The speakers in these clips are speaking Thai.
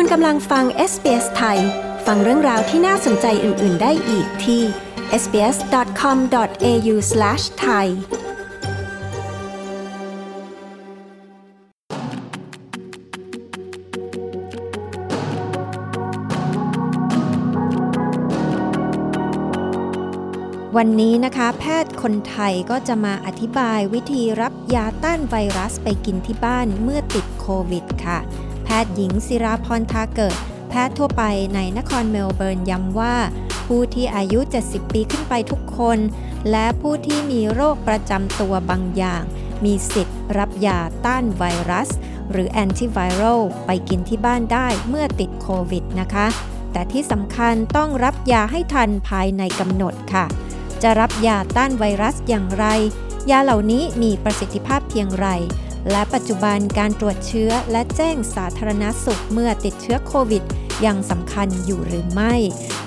คุณกำลังฟัง SBS ไทย ฟังเรื่องราวที่น่าสนใจอื่น ๆ ได้อีกที่ sbs.com.au/thai วันนี้นะคะ แพทย์คนไทยก็จะมาอธิบายวิธีรับยาต้านไวรัสไปกินที่บ้านเมื่อติดโควิดค่ะ แพทย์หญิงศิราพรทาเกิด แพทย์ทั่วไปในนครเมลเบิร์นย้ำว่า ผู้ที่อายุ 70 ปีขึ้นไปทุกคน และผู้ที่มีโรคประจำตัวบางอย่าง มีสิทธิ์รับยาต้านไวรัส หรือแอนติไวรัลไปกินที่บ้านได้เมื่อติดโควิดนะคะ แต่ที่สำคัญต้องรับยาให้ทันภายในกำหนดค่ะ จะรับยาต้านไวรัสอย่างไร ยาเหล่านี้มีประสิทธิภาพเพียงไร และปัจจุบันการตรวจเชื้อและแจ้งสาธารณสุขเมื่อติดเชื้อโควิด ยังสำคัญอยู่หรือไม่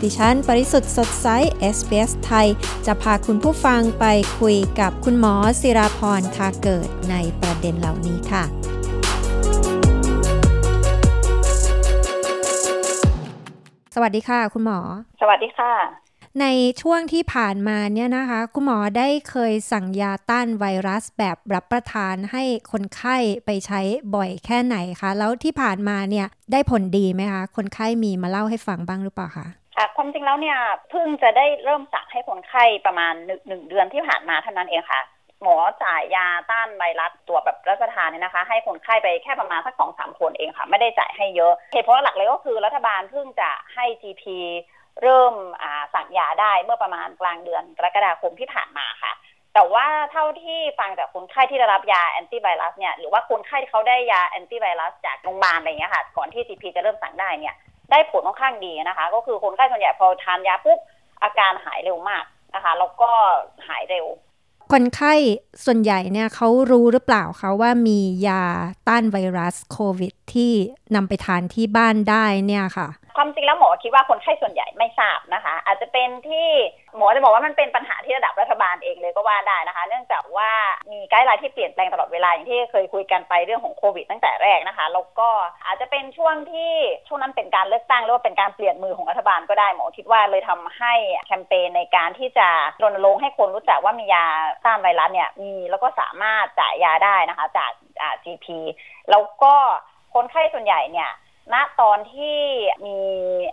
ดิฉันปริสุทธ์สดใส SBS ไทย จะพาคุณผู้ฟังไปคุยกับคุณหมอศิราพรทาเกิดในประเด็นเหล่านี้ค่ะสวัสดีค่ะ คุณหมอ สวัสดีค่ะ ในช่วงที่ผ่านมาเนี่ยนะคะ คุณหมอได้เคยสั่งยาต้านไวรัสแบบรับประทานให้คนไข้ไปใช้บ่อยแค่ไหนคะ แล้วที่ผ่านมาเนี่ยได้ผลดีไหมคะ คนไข้มีมาเล่าให้ฟังบ้างหรือเปล่าคะค่ะความจริงแล้วเนี่ยเพิ่งจะได้เริ่มสั่งให้คนไข้ประมาณหนึ่งงเดือนที่ผ่านมาเท่านั้นเองค่ะ หมอจ่ายยาต้านไวรัสตัวแบบรับประทานเนี่ยนะคะ ให้คนไข้ไปแค่ประมาณสักสองสามคนเองค่ะ ไม่ได้จ่ายให้เยอะเหตุผลหลักเลยก็คือรัฐบาลเพิ่งจะให้ GP เริ่มสั่งยาได้เมื่อประมาณกลางเดือนกรกฎาคมที่ผ่านมาค่ะ แต่ว่าเท่าที่ฟังจากคนไข้ที่ได้รับยาแอนติไวรัสเนี่ยหรือว่าคนไข้ที่เขาได้ยาแอนติไวรัสจากโรงพยาบาลอะไรเงี้ยค่ะ ก่อนที่ GP จะเริ่มสั่งได้เนี่ย ได้ผลค่อนข้างดีนะคะ ก็คือคนไข้ส่วนใหญ่พอทานยาปุ๊บอาการหายเร็วมากนะคะแล้วก็หายเร็ว คนไข้ส่วนใหญ่เนี่ยเขารู้หรือเปล่าคะว่ามียาต้านไวรัสโควิด ที่นำไปทานที่บ้านได้เนี่ยค่ะ ความจริงแล้วหมอคิดว่าคนไข้ส่วนใหญ่ไม่ทราบนะคะ อาจจะเป็นที่หมอจะบอกว่ามันเป็นปัญหาที่ระดับรัฐบาลเองเลยก็ว่าได้นะคะ เนื่องจากว่ามีไกด์ไลน์ที่เปลี่ยนแปลงตลอดเวลาอย่างที่เคยคุยกันไปเรื่องของโควิดตั้งแต่แรกนะคะแล้วก็อาจจะเป็นช่วงที่ช่วงนั้นเป็นการเลือกตั้งหรือว่าเป็นการเปลี่ยนมือของรัฐบาลก็ได้หมอคิดว่าเลยทำให้แคมเปญในการที่จะรณรงค์ให้คนรู้จักว่ามียาต้านไวรัสเนี่ยมีแล้วก็สามารถจ่ายยาได้นะคะจากอ่า GP แล้วก็ คนไข้ส่วนใหญ่เนี่ยณตอนที่มี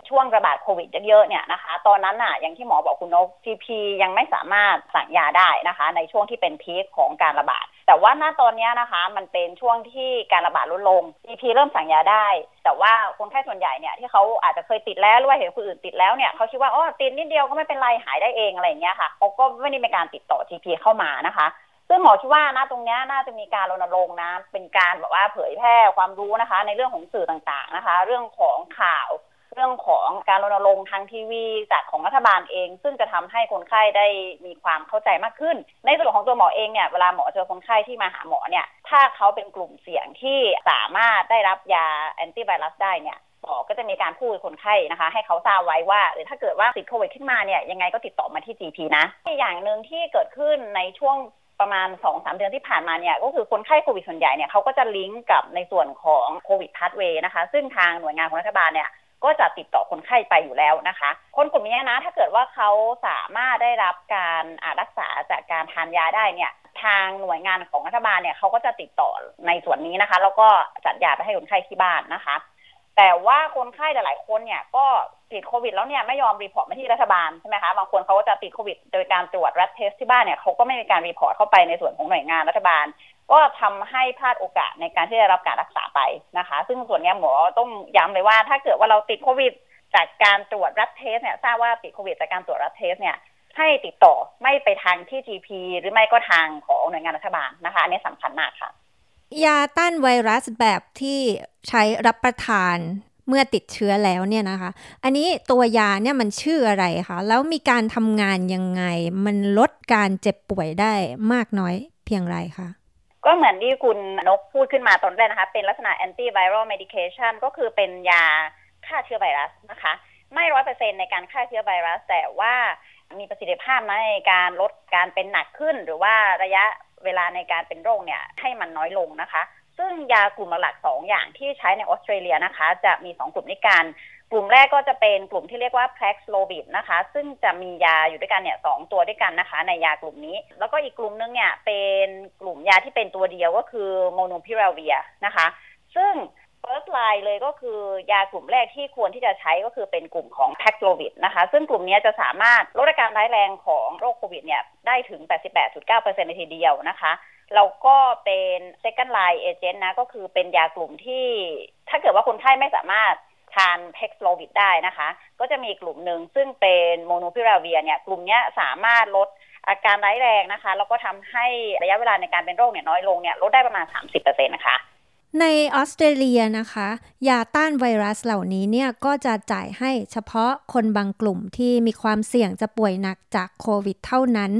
ช่วงระบาดโควิดเยอะๆเนี่ยนะคะ ตอนนั้นน่ะอย่างที่หมอบอกคุณนก GP ยังไม่สามารถสั่งยาได้นะคะ ในช่วงที่เป็นพีคของการระบาด แต่ว่าณตอนนี้นะคะ มันเป็นช่วงที่การระบาดลดลง GP เริ่มสั่งยาได้ แต่ว่าคนไข้ส่วนใหญ่เนี่ยที่เขาอาจจะเคยติดแล้วหรือว่าเห็นคนอื่นติดแล้วเนี่ยเขาคิดว่าอ๋อติดนิดเดียวก็ไม่เป็นไรหายได้เองอะไรอย่างเงี้ยค่ะเขาก็ไม่ได้มีการติดต่อ GP เข้ามานะคะ ซึ่งหมอคิดว่านะตรงนี้น่าจะมีการรณรงค์นะเป็นการแบบว่าเผยแพร่ความรู้นะคะ ในเรื่องของสื่อต่างๆนะคะ เรื่องของข่าว เรื่องของการรณรงค์ทางทีวี จากของรัฐบาลเอง ซึ่งจะทำให้คนไข้ได้มีความเข้าใจมากขึ้น ในส่วนของตัวหมอเองเนี่ยเวลาหมอเจอคนไข้ที่มาหาหมอเนี่ยถ้าเขาเป็นกลุ่มเสี่ยงที่สามารถได้รับยาแอนติไวรัสได้เนี่ยหมอก็จะมีการพูดคนไข้นะคะ ให้เขาทราบไว้ว่าหรือถ้าเกิดว่าติดโควิดขึ้นมาเนี่ยยังไงก็ติดต่อมาที่ GP นะอีกอย่างหนึ่งที่เกิดขึ้นในช่วง ประมาณ2อสเดือนที่ผ่านมาเนี่ยก็คือคนไข้โควิดส่วนใหญ่เนี่ยเขาก็จะลิงก์กับในส่วนของโควิดพาสเวย์นะคะซึ่งทางหน่วยงานของรัฐบาลเนี่ยก็จะติดต่อคนไข้ไปอยู่แล้วนะคะ คนกลุ่มนี้นะถ้าเกิดว่าเขาสามารถได้รับการรักษาจากการทานยาได้เนี่ยทางหน่วยงานของรัฐบาลเนี่ยเขาก็จะติดต่อในส่วนนี้นะคะ แล้วก็จัดยาไปให้คนไข้ที่บ้านนะคะ แต่ว่าคนไข้หลายๆคนเนี่ยก็ ติดโควิดแล้วเนี่ยไม่ยอม report มาที่รัฐบาลใช่ไหมคะบางคนเขาก็จะติดโควิดโดยการตรวจ RAT test ที่บ้านเนี่ยเขาก็ไม่มีการ report เข้าไปในส่วนของหน่วยงานรัฐบาล ก็ทำให้พลาดโอกาสในการที่จะรับการรักษาไปนะคะ ซึ่งส่วนนี้หมอต้องย้ำเลยว่า ถ้าเกิดว่าเราติดโควิด จากการตรวจ RAT test เนี่ยทราบว่าติดโควิดจากการตรวจ RAT test เนี่ยให้ติดต่อไม่ไปทางที่ GP หรือไม่ก็ทางของหน่วยงานรัฐบาลนะคะอันนี้สำคัญมากค่ะ ยาต้านไวรัสแบบที่ใช้รับประทาน เมื่อติดเชื้อแล้วเนี่ยนะคะ อันนี้ตัวยาเนี่ยมันชื่ออะไรคะแล้วมีการทำงานยังไง มันลดการเจ็บป่วยได้มากน้อยเพียงไรคะก็เหมือนที่คุณนกพูดขึ้นมาตอนแรกนะคะ เป็นลักษณะ antiviral medication ก็คือเป็นยาฆ่าเชื้อไวรัสนะคะ ไม่ร้อยเปอร์เซ็นในการฆ่าเชื้อไวรัส แต่ว่ามีประสิทธิภาพในการลดการเป็นหนักขึ้น หรือว่าระยะเวลาในการเป็นโรคเนี่ยให้มันน้อยลงนะคะ ซึ่งยากลุ่มหลักสองอย่างที่ใช้ในออสเตรเลียนะคะ จะมีสองกลุ่มด้วยกัน กลุ่มแรกก็จะเป็นกลุ่มที่เรียกว่า Paxlovid นะคะ ซึ่งจะมียาอยู่ด้วยกันเนี่ยสองตัวด้วยกันนะคะ ในยากลุ่มนี้ แล้วก็อีกกลุ่มนึงเนี่ยเป็นกลุ่มยาที่เป็นตัวเดียวก็คือ Molnupiravir นะคะ ซึ่ง first line เลยก็คือยากลุ่มแรกที่ควรที่จะใช้ก็คือเป็นกลุ่มของ Paxlovid นะคะ ซึ่งกลุ่มนี้จะสามารถลดอาการร้ายแรงของโรคโควิดเนี่ยได้ถึง 88.9%ในทีเดียวนะคะแล้วก็เป็น second line agent นะ ก็คือเป็นยากลุ่มที่ถ้าเกิดว่าคนไข้ไม่สามารถทาน Paxlovid ได้นะคะ ก็จะมีกลุ่มหนึ่งซึ่งเป็น Molnupiravir เนี่ยกลุ่มนี้สามารถลดอาการร้ายแรงนะคะ แล้วก็ทำให้ระยะเวลาในการเป็นโรคเนี่ยน้อยลงเนี่ยลดได้ประมาณ 30%นะคะ ในออสเตรเลียนะคะ ยาต้านไวรัสเหล่านี้เนี่ยก็จะจ่ายให้เฉพาะคนบางกลุ่มที่มีความเสี่ยงจะป่วยหนักจากโควิดเท่านั้น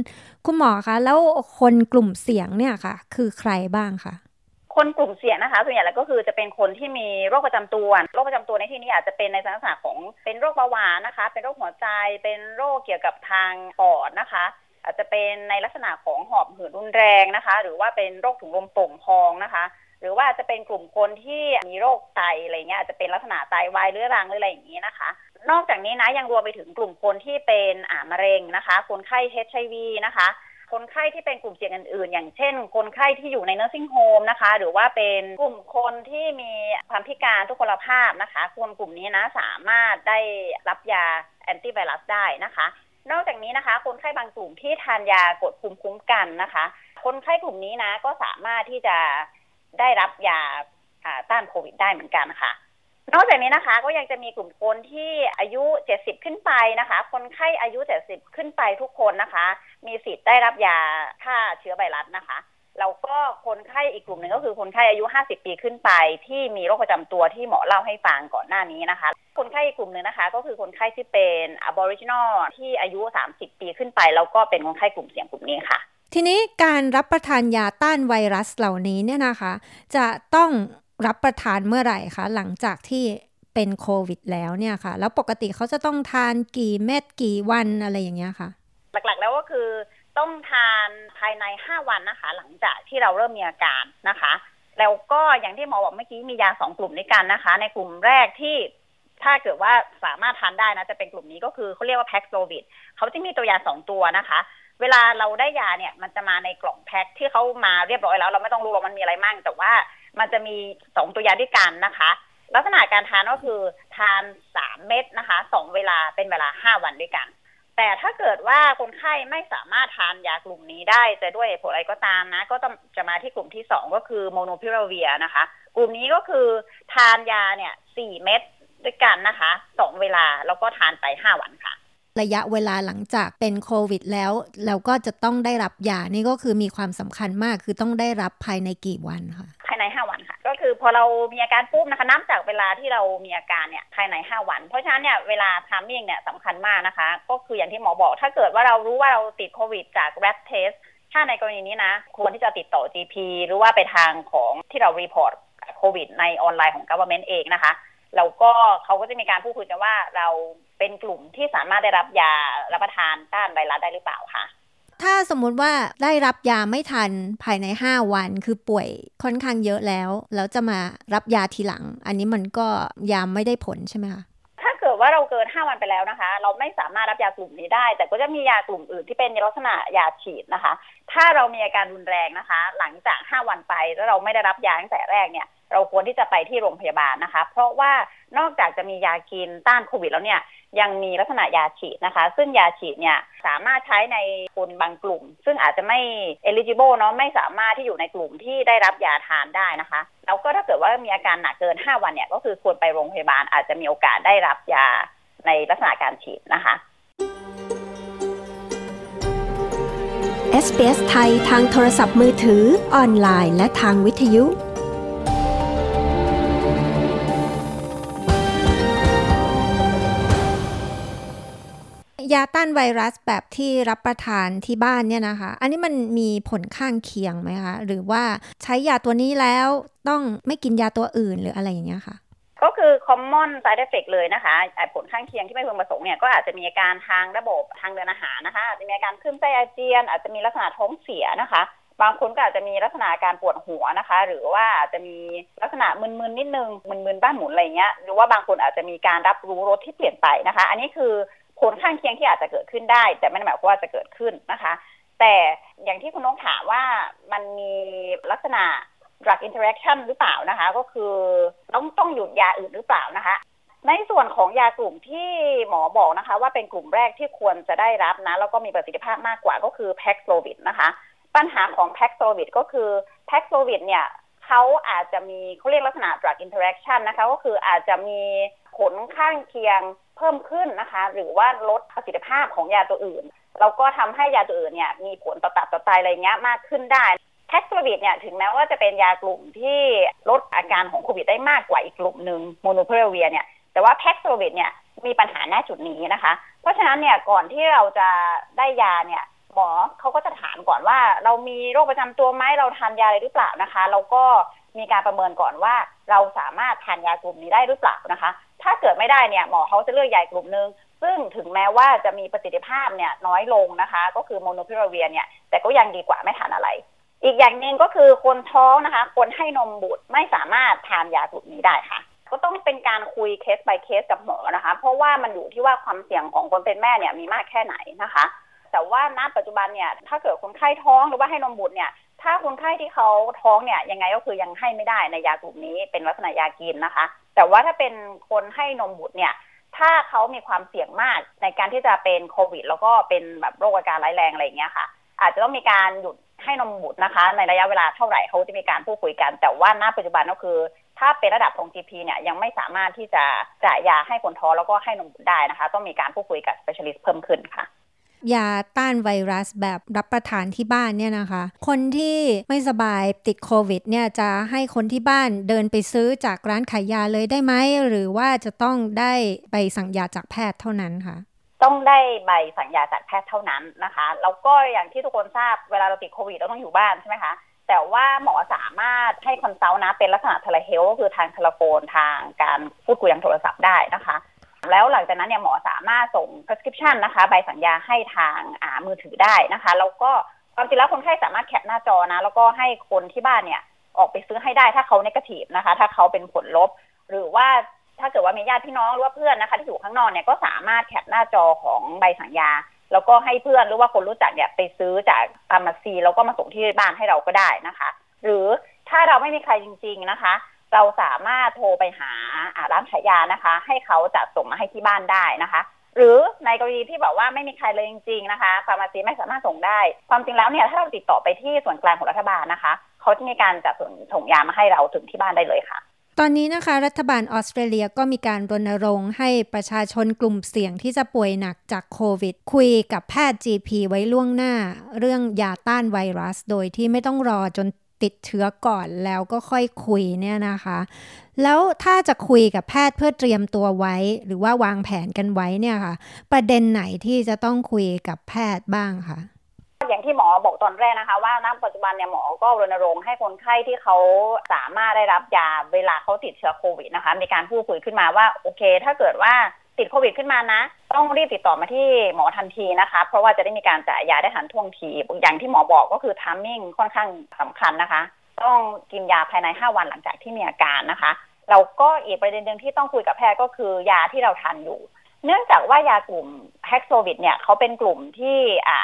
คุณหมอคะ แล้วคนกลุ่มเสี่ยงเนี่ยค่ะ คือใครบ้างคะคนกลุ่มเสี่ยงนะคะส่วนใหญ่แล้วก็คือจะเป็นคนที่มีโรคประจำตัวโรคประจำตัวในที่นี้อาจจะเป็นในลักษณะของเป็นโรคเบาหวานนะคะ เป็นโรคหัวใจเป็นโรคเกี่ยวกับทางปอดนะคะ อาจจะเป็นในลักษณะของหอบหืดรุนแรงนะคะ หรือว่าเป็นโรคถุงลมโป่งพองนะคะ หรือว่าจะเป็นกลุ่มคนที่มีโรคไตอะไรเงี้ยอาจจะเป็นลักษณะไตวายเรื้อรังหรืออะไรอย่างนี้นะคะ นอกจากนี้นะยังรวมไปถึงกลุ่มคนที่เป็นอ่ามะเร็งนะคะ คนไข้เอชไอวีนะคะ คนไข้ที่เป็นกลุ่มเสี่ยงอื่นๆ อย่างเช่น คนไข้ที่อยู่ในเนอร์ซิ่งโฮมนะคะ หรือว่าเป็นกลุ่มคนที่มีความพิการทุกพลภาพนะคะ คนกลุ่มนี้นะสามารถได้รับยาแอนติไวรัสได้นะคะ นอกจากนี้นะคะ คนไข้บางกลุ่มที่ทานยากดภูมิคุ้มกันนะคะ คนไข้กลุ่มนี้นะก็สามารถที่จะ ได้รับยาต้านโควิดได้เหมือนกันค่ะ นอกจากนี้นะคะ ก็ยังจะมีกลุ่มคนที่อายุ 70 ขึ้นไปนะคะ คนไข้อายุ 70 ขึ้นไปทุกคนนะคะ มีสิทธิ์ได้รับยาฆ่าเชื้อไวรัสนะคะแล้วก็คนไข้อีกกลุ่มหนึ่งก็คือคนไข้อายุ 50 ปีขึ้นไป ที่มีโรคประจำตัวที่หมอเล่าให้ฟังก่อนหน้านี้นะคะ คนไข้อีกกลุ่มหนึ่งนะคะ ก็คือคนไข้ที่เป็น Aboriginal ที่อายุ 30 ปีขึ้นไป แล้วก็เป็นคนไข้กลุ่มเสี่ยงกลุ่มนี้ค่ะ ทีนี้การรับประทานยาต้านไวรัสเหล่านี้เนี่ยนะคะ จะต้องรับประทานเมื่อไหร่คะ หลังจากที่เป็นโควิด แล้วเนี่ยค่ะ แล้วปกติเขาจะต้องทานกี่เม็ดกี่วันอะไรอย่างเงี้ยค่ะ หลักๆแล้วก็คือต้องทานภายใน 5 วันนะคะ หลังจากที่เราเริ่มมีอาการนะคะ แล้วก็อย่างที่หมอบอกเมื่อกี้มียาสองกลุ่มด้วยกันนะคะ ในกลุ่มแรกที่ถ้าเกิดว่าสามารถทานได้นะจะเป็นกลุ่มนี้ก็คือเขาเรียกว่าแพ็กโซวิดเขาจะมีตัวยาสองตัวนะคะ เวลาเราได้ยาเนี่ยมันจะมาในกล่องแพ็คที่เขามาเรียบร้อยแล้ว เราไม่ต้องรู้หรอกมันมีอะไรมั่งแต่ว่ามันจะมีสองตัวยาด้วยกันนะคะ ลักษณะการทานก็คือทานสามเม็ดนะคะสองเวลาเป็นเวลาห้าวันด้วยกัน แต่ถ้าเกิดว่าคนไข้ไม่สามารถทานยากลุ่มนี้ได้จะด้วยผลอะไรก็ตามนะ ก็จะมาที่กลุ่มที่สองก็คือโมโนพิราเวียนะคะ กลุ่มนี้ก็คือทานยาเนี่ยสี่เม็ดด้วยกันนะคะสองเวลาแล้วก็ทานไปห้าวันค่ะ ระยะเวลาหลังจากเป็นโควิดแล้วแล้วก็จะต้องได้รับยานี่ก็คือมีความสำคัญมากคือต้องได้รับภายในกี่วันคะภายใน 5 วันค่ะ ก็คือพอเรามีอาการปุ๊บนะคะนับจากเวลาที่เรามีอาการเนี่ยภายใน 5 วัน เพราะฉะนั้นเนี่ยเวลา timing เนี่ยสำคัญมากนะคะ ก็คืออย่างที่หมอบอก ถ้าเกิดว่าเรารู้ว่าเราติดโควิดจาก RAT test ถ้าในกรณีนี้นะควรที่จะติดต่อ GP หรือว่าไปทางของที่เรา report โควิดในออนไลน์ของ government เองนะคะแล้วก็เขาก็จะมีการพูดคุยกันว่าเรา เป็นกลุ่มที่สามารถได้รับยารับประทานต้านไวรัสได้หรือเปล่าคะถ้าสมมุติว่าได้รับยาไม่ทันภายใน 5 วันคือป่วยค่อนข้างเยอะแล้ว แล้วจะมารับยาทีหลัง อันนี้มันก็ยาไม่ได้ผลใช่ไหมคะถ้าเกิดว่าเราเกิน 5 วันไปแล้วนะคะ เราไม่สามารถรับยากลุ่มนี้ได้ แต่ก็จะมียากลุ่มอื่นที่เป็นลักษณะยาฉีดนะคะ ถ้าเรามีอาการรุนแรงนะคะ หลังจาก 5 วันไปแล้วเราไม่ได้รับยาตั้งแต่แรกเนี่ย เราควรที่จะไปที่โรงพยาบาลนะคะ เพราะว่านอกจากจะมียากินต้านโควิดแล้วเนี่ยยังมีลักษณะยาฉีดนะคะ ซึ่งยาฉีดเนี่ยสามารถใช้ในคนบางกลุ่ม ซึ่งอาจจะไม่ eligible เนาะไม่สามารถที่อยู่ในกลุ่มที่ได้รับยาทานได้นะคะแล้วก็ถ้าเกิดว่ามีอาการหนักเกิน 5 วันเนี่ยก็คือควรไปโรงพยาบาลอาจจะมีโอกาสได้รับยาในลักษณะการฉีดนะคะ SBS ไทยทางโทรศัพท์มือถือออนไลน์ และทางวิทยุ ยาต้านไวรัสแบบที่รับประทานที่บ้านเนี่ยนะคะ อันนี้มันมีผลข้างเคียงไหมคะ หรือว่าใช้ยาตัวนี้แล้วต้องไม่กินยาตัวอื่นหรืออะไรอย่างเงี้ยค่ะก็คือ common side effect เลยนะคะผลข้างเคียงที่ไม่พึงประสงค์เนี่ยก็อาจจะมีอาการทางระบบทางเดินอาหารนะคะอาจจะมีอาการขึ้นไส้อาเจียน อาจจะมีลักษณะท้องเสียนะคะ บางคนก็อาจจะมีลักษณะการปวดหัวนะคะ หรือว่าอาจจะมีลักษณะมึนๆนิดนึงมึนๆบ้านหมุนอะไรเงี้ยหรือว่าบางคนอาจจะมีการรับรู้รสที่เปลี่ยนไปนะคะ อันนี้คือ ผลข้างเคียงที่อาจจะเกิดขึ้นได้ แต่ไม่ได้หมายความว่าจะเกิดขึ้นนะคะ แต่อย่างที่คุณน้องถามว่ามันมีลักษณะ drug interaction หรือเปล่านะคะ ก็คือต้องต้องหยุดยาอื่นหรือเปล่านะคะ ในส่วนของยากลุ่มที่หมอบอกนะคะ ว่าเป็นกลุ่มแรกที่ควรจะได้รับนะ แล้วก็มีประสิทธิภาพมากกว่าก็คือแพ็กโซวิดนะคะ ปัญหาของแพ็กโซวิดก็คือแพ็กโซวิดเนี่ยเขาอาจจะมีเขาเรียกลักษณะ drug interaction นะคะ ก็คืออาจจะมีผลข้างเคียง เพิ่มขึ้นนะคะ หรือว่าลดประสิทธิภาพของยาตัวอื่น แล้วก็ทำให้ยาตัวอื่นเนี่ยมีผลต่อตับต่อไตอะไรเงี้ยมากขึ้นได้แท็กโซวิดเนี่ยถึงแม้ว่าจะเป็นยากลุ่มที่ลดอาการของโควิดได้มากกว่าอีกกลุ่มหนึ่ง molnupiravir เนี่ยแต่ว่า Paxlovid เนี่ยมีปัญหาในจุดนี้นะคะ เพราะฉะนั้นเนี่ยก่อนที่เราจะได้ยาเนี่ยหมอเขาก็จะถามก่อนว่าเรามีโรคประจำตัวไหมเราทานยาอะไรหรือเปล่านะคะ แล้วก็มีการประเมินก่อนว่าเราสามารถทานยากลุ่มนี้ได้หรือเปล่านะคะ ถ้าเกิดไม่ได้เนี่ยหมอเขาจะเลือกยากลุ่มหนึ่งซึ่งถึงแม้ว่าจะมีประสิทธิภาพเนี่ยน้อยลงนะคะ ก็คือโมโนพิราเวียเนี่ยแต่ก็ยังดีกว่าไม่ทานอะไร อีกอย่างหนึ่งก็คือคนท้องนะคะ คนให้นมบุตรไม่สามารถทานยากลุ่มนี้ได้ค่ะ ก็ต้องเป็นการคุยเคส by เคสกับหมอนะคะ เพราะว่ามันอยู่ที่ว่าความเสี่ยงของคนเป็นแม่เนี่ยมีมากแค่ไหนนะคะ แต่ว่าณปัจจุบันเนี่ยถ้าเกิดคนไข้ท้องหรือว่าให้นมบุตรเนี่ยถ้าคนไข้ที่เขาท้องเนี่ยยังไงก็คือยังให้ไม่ได้ในยากลุ่มนี้เป็นลักษณะยากินนะคะ แต่ว่าถ้าเป็นคนให้นมบุตรเนี่ย ถ้าเขามีความเสี่ยงมากในการที่จะเป็นโควิด แล้วก็เป็นแบบโรคอาการร้ายแรงอะไรอย่างเงี้ยค่ะ อาจจะต้องมีการหยุดให้นมบุตรนะคะ ในระยะเวลาเท่าไหร่เขาจะมีการพูดคุยกัน แต่ว่าณปัจจุบันก็คือ ถ้าเป็นระดับของ GP เนี่ยยังไม่สามารถที่จะจ่ายยาให้คนท้องแล้วก็ให้นมบุตรได้นะคะ ต้องมีการพูดคุยกับ specialist เพิ่มขึ้นค่ะ ยาต้านไวรัสแบบรับประทานที่บ้านเนี่ยนะคะ คนที่ไม่สบายติดโควิดเนี่ยจะให้คนที่บ้านเดินไปซื้อจากร้านขายยาเลยได้ไหม หรือว่าจะต้องได้ใบสั่งยาจากแพทย์เท่านั้นคะต้องได้ใบสั่งยาจากแพทย์เท่านั้นนะคะแล้วก็อย่างที่ทุกคนทราบเวลาเราติดโควิดเราต้องอยู่บ้านใช่ไหมคะแต่ว่าหมอสามารถให้ consult นะเป็นลักษณะ telehealth ก็คือทาง telephone ทางการพูดคุยทางโทรศัพท์ได้นะคะ แล้วหลังจากนั้นเนี่ยหมอสามารถส่ง prescription นะคะ ใบสัญญาให้ทางามือถือได้นะคะ แล้วก็ความจริงแล้วคนไข้สามารถแคปหน้าจอนะ แล้วก็ให้คนที่บ้านเนี่ยออกไปซื้อให้ได้ถ้าเขาเนกาทีฟนะคะ ถ้าเขาเป็นผลลบ หรือว่าถ้าเกิดว่ามีญาติพี่น้องหรือว่าเพื่อนนะคะ ที่อยู่ข้างนอกเนี่ยก็สามารถแคปหน้าจอของใบสัญญา แล้วก็ให้เพื่อนหรือว่าคนรู้จักเนี่ยไปซื้อจากฟาร์มาซีแล้วก็มาส่งที่บ้านให้เราก็ได้นะคะ หรือถ้าเราไม่มีใครจริง ๆนะคะ เราสามารถโทรไปหาร้านขายยานะคะ ให้เขาจัดส่งมาให้ที่บ้านได้นะคะ หรือในกรณีที่แบบว่าไม่มีใครเลยจริงๆนะคะฟาร์มาซีไม่สามารถส่งได้ ความจริงแล้วเนี่ยถ้าเราติดต่อไปที่ส่วนกลางของรัฐบาลนะคะเขาจะมีการจัดส่งส่งยามาให้เราถึงที่บ้านได้เลยค่ะตอนนี้นะคะ รัฐบาลออสเตรเลียก็มีการรณรงค์ให้ประชาชนกลุ่มเสี่ยงที่จะป่วยหนักจากโควิด คุยกับแพทย์ GP ไว้ล่วงหน้า เรื่องยาต้านไวรัส โดยที่ไม่ต้องรอจน ติดเชื้อก่อนแล้วก็ค่อยคุยเนี่ยนะคะ แล้วถ้าจะคุยกับแพทย์เพื่อเตรียมตัวไว้ หรือว่าวางแผนกันไว้เนี่ยค่ะ ประเด็นไหนที่จะต้องคุยกับแพทย์บ้างคะอย่างที่หมอบอกตอนแรกนะคะ ว่าณปัจจุบันเนี่ยหมอก็รณรงค์ให้คนไข้ที่เขาสามารถได้รับยาเวลาเขาติดเชื้อโควิดนะคะ มีการพูดคุยขึ้นมาว่าโอเค ถ้าเกิดว่า ติดโควิดขึ้นมานะ ต้องรีบติดต่อมาที่หมอทันทีนะคะ เพราะว่าจะได้มีการจ่ายยาได้ทันท่วงที อย่างที่หมอบอกก็คือ timing ค่อนข้างสำคัญนะคะ ต้องกินยาภายใน 5 วันหลังจากที่มีอาการนะคะเราก็อีกประเด็นหนึ่งที่ต้องคุยกับแพทย์ก็คือยาที่เราทานอยู่ เนื่องจากว่ายากลุ่ม Paxlovid เนี่ยเขาเป็นกลุ่มที่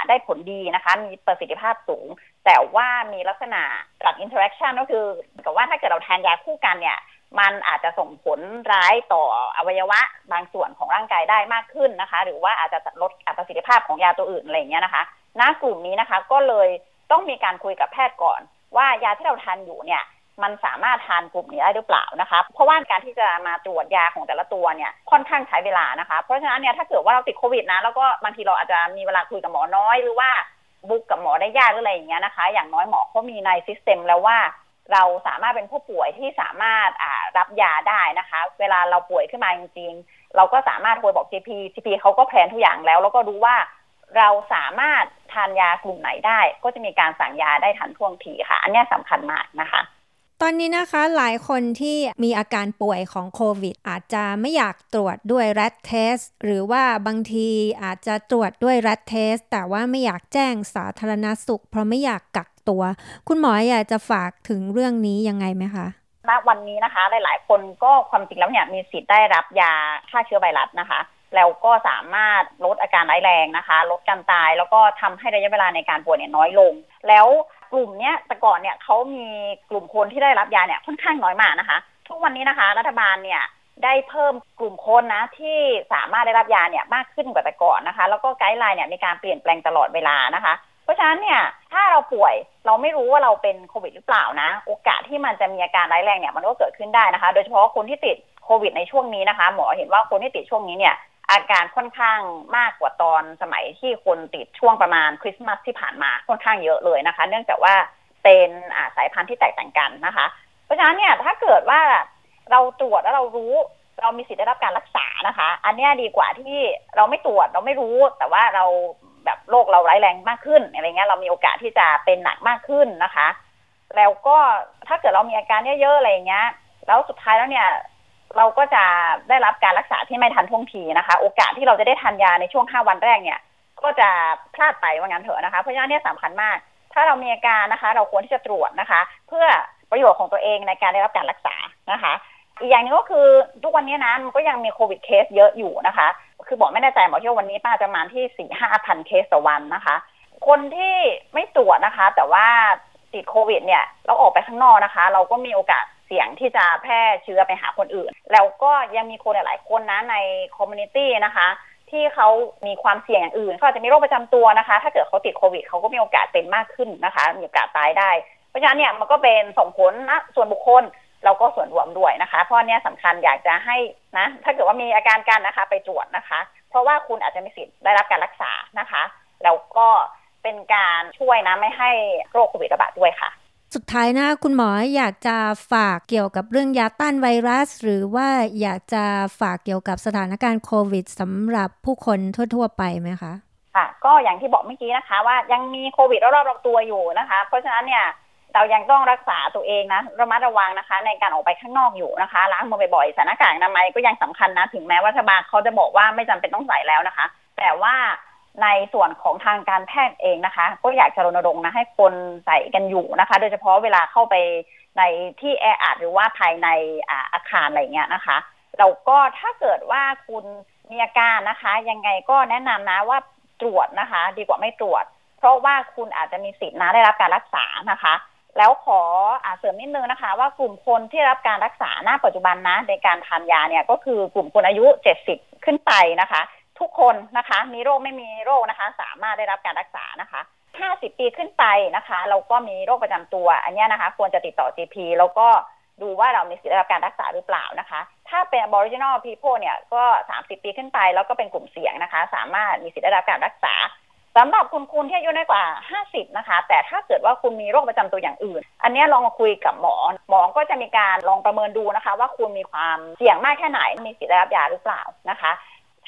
ได้ผลดีนะคะ มีประสิทธิภาพสูง แต่ว่ามีลักษณะ drug interaction ก็คือกับว่าถ้าเกิดเราทานยาคู่กันเนี่ย มันอาจจะส่งผลร้ายต่ออวัยวะบางส่วนของร่างกายได้มากขึ้นนะคะ หรือว่าอาจจะลดประสิทธิภาพของยาตัวอื่นอะไรอย่างเงี้ยนะคะณกลุ่มนี้นะคะก็เลยต้องมีการคุยกับแพทย์ก่อน ว่ายาที่เราทานอยู่เนี่ยมันสามารถทานกลุ่มนี้ได้หรือเปล่านะคะ เพราะว่าการที่จะมาตรวจยาของแต่ละตัวเนี่ยค่อนข้างใช้เวลานะคะ เพราะฉะนั้นเนี่ยถ้าเกิดว่าเราติดโควิดนะแล้วก็บางทีเราอาจจะมีเวลาคุยกับหมอน้อยหรือว่าบุกกับหมอได้ยากหรืออะไรอย่างเงี้ยนะคะ อย่างน้อยหมอเขามีในซิสเต็มแล้วว่า เราสามารถเป็นผู้ป่วยที่สามารถรับยาได้นะคะ เวลาเราป่วยขึ้นมาจริง ๆ เราก็สามารถโทรบอก GP GP เขาก็แพลนทุกอย่างแล้ว แล้วก็รู้ว่าเราสามารถทานยากลุ่มไหนได้ ก็จะมีการสั่งยาได้ทันท่วงทีค่ะ อันนี้สำคัญมากนะคะตอนนี้นะคะหลายคนที่มีอาการป่วยของโควิด อาจจะไม่อยากตรวจด้วย rat test หรือว่าบางทีอาจจะตรวจด้วย rat test แต่ว่าไม่อยากแจ้งสาธารณสุข เพราะไม่อยากกัก ตัว คุณหมออยากจะฝากถึงเรื่องนี้ยังไงไหมคะณวันนี้นะคะหลาย ๆ คนก็ความจริงแล้วเนี่ยมีสิทธิ์ได้รับยาฆ่าเชื้อไวรัสนะคะ แล้วก็สามารถลดอาการร้ายแรงนะคะ ลดการตายแล้วก็ทำให้ระยะเวลาในการป่วยเนี่ยน้อยลง แล้วกลุ่มเนี้ยแต่ก่อนเนี่ยเขามีกลุ่มคนที่ได้รับยาเนี่ยค่อนข้างน้อยมากนะคะ ทุกวันนี้นะคะ รัฐบาลเนี่ยได้เพิ่มกลุ่มคนนะที่สามารถได้รับยาเนี่ยมากขึ้นกว่าแต่ก่อนนะคะ แล้วก็ไกด์ไลน์เนี่ยมีการเปลี่ยนแปลงตลอดเวลานะคะ เพราะฉะนั้นเนี่ยถ้าเราป่วยเราไม่รู้ว่าเราเป็นโควิดหรือเปล่านะ โอกาสที่มันจะมีอาการร้ายแรงเนี่ยมันก็เกิดขึ้นได้นะคะ โดยเฉพาะคนที่ติดโควิดในช่วงนี้นะคะ หมอเห็นว่าคนที่ติดช่วงนี้เนี่ยอาการค่อนข้างมากกว่าตอนสมัยที่คนติดช่วงประมาณคริสต์มาสที่ผ่านมาค่อนข้างเยอะเลยนะคะ เนื่องจากว่าเป็นสายพันธุ์ที่แตกต่างกันนะคะ เพราะฉะนั้นเนี่ยถ้าเกิดว่าเราตรวจแล้วเรารู้เรามีสิทธิ์ได้รับการรักษานะคะ อันนี้ดีกว่าที่เราไม่ตรวจเราไม่รู้ แต่ว่าเรา แบบโรคเราร้ายแรงมากขึ้นอะไรเงี้ยเรามีโอกาสที่จะเป็นหนักมากขึ้นนะคะ แล้วก็ถ้าเกิดเรามีอาการเยอะๆอะไรเงี้ย แล้วสุดท้ายแล้วเนี่ยเราก็จะได้รับการรักษาที่ไม่ทันท่วงทีนะคะ โอกาสที่เราจะได้ทานยาในช่วงห้าวันแรกเนี่ย ก็จะพลาดไปว่างั้นเถอะนะคะ เพราะฉะนั้นเนี่ยสำคัญมาก ถ้าเรามีอาการนะคะ เราควรที่จะตรวจนะคะ เพื่อประโยชน์ของตัวเองในการได้รับการรักษานะคะ อีกอย่างนึงก็คือทุกวันนี้นะมันก็ยังมี COVID case เยอะอยู่นะคะ คือบอกไม่แน่ใจหมอเที่ยววันนี้ป้าจะมาที่สี่ห้าพันเคสต่อวันนะคะ คนที่ไม่ตรวจนะคะ แต่ว่าติดโควิดเนี่ยเราออกไปข้างนอกนะคะ เราก็มีโอกาสเสี่ยงที่จะแพร่เชื้อไปหาคนอื่น แล้วก็ยังมีคนหลายคนนะใน community นะคะที่เขามีความเสี่ยงอย่างอื่นเขาอาจจะมีโรคประจำตัวนะคะ ถ้าเกิดเขาติดโควิดเขาก็มีโอกาสเป็นมากขึ้นนะคะ มีโอกาสตายได้ เพราะฉะนั้นเนี่ยมันก็เป็นส่งผลนะส่วนบุคคล เราก็ส่วนรวมด้วยนะคะ เพราะเนี้ยสำคัญอยากจะให้ นะถ้าเกิดว่ามีอาการกันนะคะ ไปตรวจนะคะ เพราะว่าคุณอาจจะมีสิทธิ์ได้รับการรักษานะคะ แล้วก็เป็นการช่วยนะไม่ให้โรคโควิดระบาดด้วยค่ะ สุดท้ายนะคุณหมออยากจะฝากเกี่ยวกับเรื่องยาต้านไวรัส หรือว่าอยากจะฝากเกี่ยวกับสถานการณ์โควิดสำหรับผู้คนทั่ว ๆ ไปไหมคะค่ะก็อย่างที่บอกเมื่อกี้นะคะ ว่ายังมีโควิดรอบๆตัวอยู่นะคะ เพราะฉะนั้นเนี่ย เรายังต้องรักษาตัวเองนะระมัดระวังนะคะ ในการออกไปข้างนอกอยู่นะคะล้างมือบ่อยๆใส่หน้ากากอนามัยก็ยังสำคัญนะถึงแม้ว่ารัฐบาลเขาจะบอกว่าไม่จำเป็นต้องใส่แล้วนะคะ แต่ว่าในส่วนของทางการแพทย์เองนะคะ ก็อยากจะรณรงค์นะให้คนใส่กันอยู่นะคะ โดยเฉพาะเวลาเข้าไปในที่แออัดหรือว่าภายในอาคารอะไรเงี้ยนะคะเราก็ถ้าเกิดว่าคุณมีอาการนะคะ ยังไงก็แนะนำนะว่าตรวจนะคะ ดีกว่าไม่ตรวจ เพราะว่าคุณอาจจะมีสิทธินะได้รับการรักษานะคะ แล้วขออาเสริมนิดนึงนะคะ ว่ากลุ่มคนที่รับการรักษาหน้าปัจจุบันนะในการทานยาเนี่ยก็คือกลุ่มคนอายุ 70 ขึ้นไปนะคะ ทุกคนนะคะ มีโรคไม่มีโรคนะคะ สามารถได้รับการรักษานะคะ 50 ปีขึ้นไปนะคะ เราก็มีโรคประจำตัว อันนี้นะคะ ควรจะติดต่อ GP แล้วก็ดูว่าเรามีสิทธิ์ได้รับการรักษาหรือเปล่านะคะ ถ้าเป็น Aboriginal people เนี่ยก็ 30 ปีขึ้นไปแล้วก็เป็นกลุ่มเสี่ยงนะคะ สามารถมีสิทธิ์ได้รับการรักษา สำหรับคุณคุณที่อายุน้อยกว่า 50 นะคะ แต่ถ้าเกิดว่าคุณมีโรคประจำตัวอย่างอื่น อันนี้ลองคุยกับหมอ หมอก็จะมีการลองประเมินดูนะคะ ว่าคุณมีความเสี่ยงมากแค่ไหน มีสิทธิ์ได้รับยาหรือเปล่านะคะ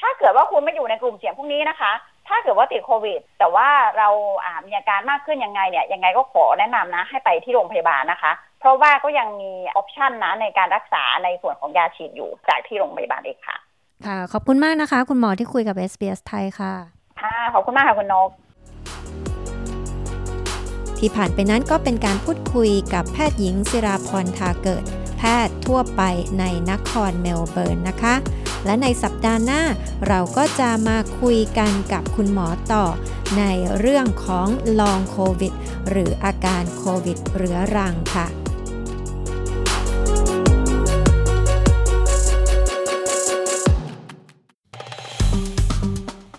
ถ้าเกิดว่าคุณไม่อยู่ในกลุ่มเสี่ยงพวกนี้นะคะ ถ้าเกิดว่าติดโควิด แต่ว่าเราามีอาการมากขึ้นยังไงเนี่ย ยังไงก็ขอแนะนำนะให้ไปที่โรงพยาบาลนะคะ เพราะว่าก็ยังมีออปชันนะในการรักษาในส่วนของยาฉีดอยู่จากที่โรงพยาบาลเองค่ะ ค่ะ ขอบคุณมากนะคะ คุณหมอที่คุยกับ SBS ไทยค่ะ ขอบคุณมากค่ะคุณนก ที่ผ่านไปนั้นก็เป็นการพูดคุยกับแพทย์หญิงศิราพรทาเกิด แพทย์ทั่วไปในนครเมลเบิร์นนะคะ และในสัปดาห์หน้าเราก็จะมาคุยกันกับคุณหมอต่อ ในเรื่องของลองโควิดหรืออาการโควิดเรื้อรังค่ะ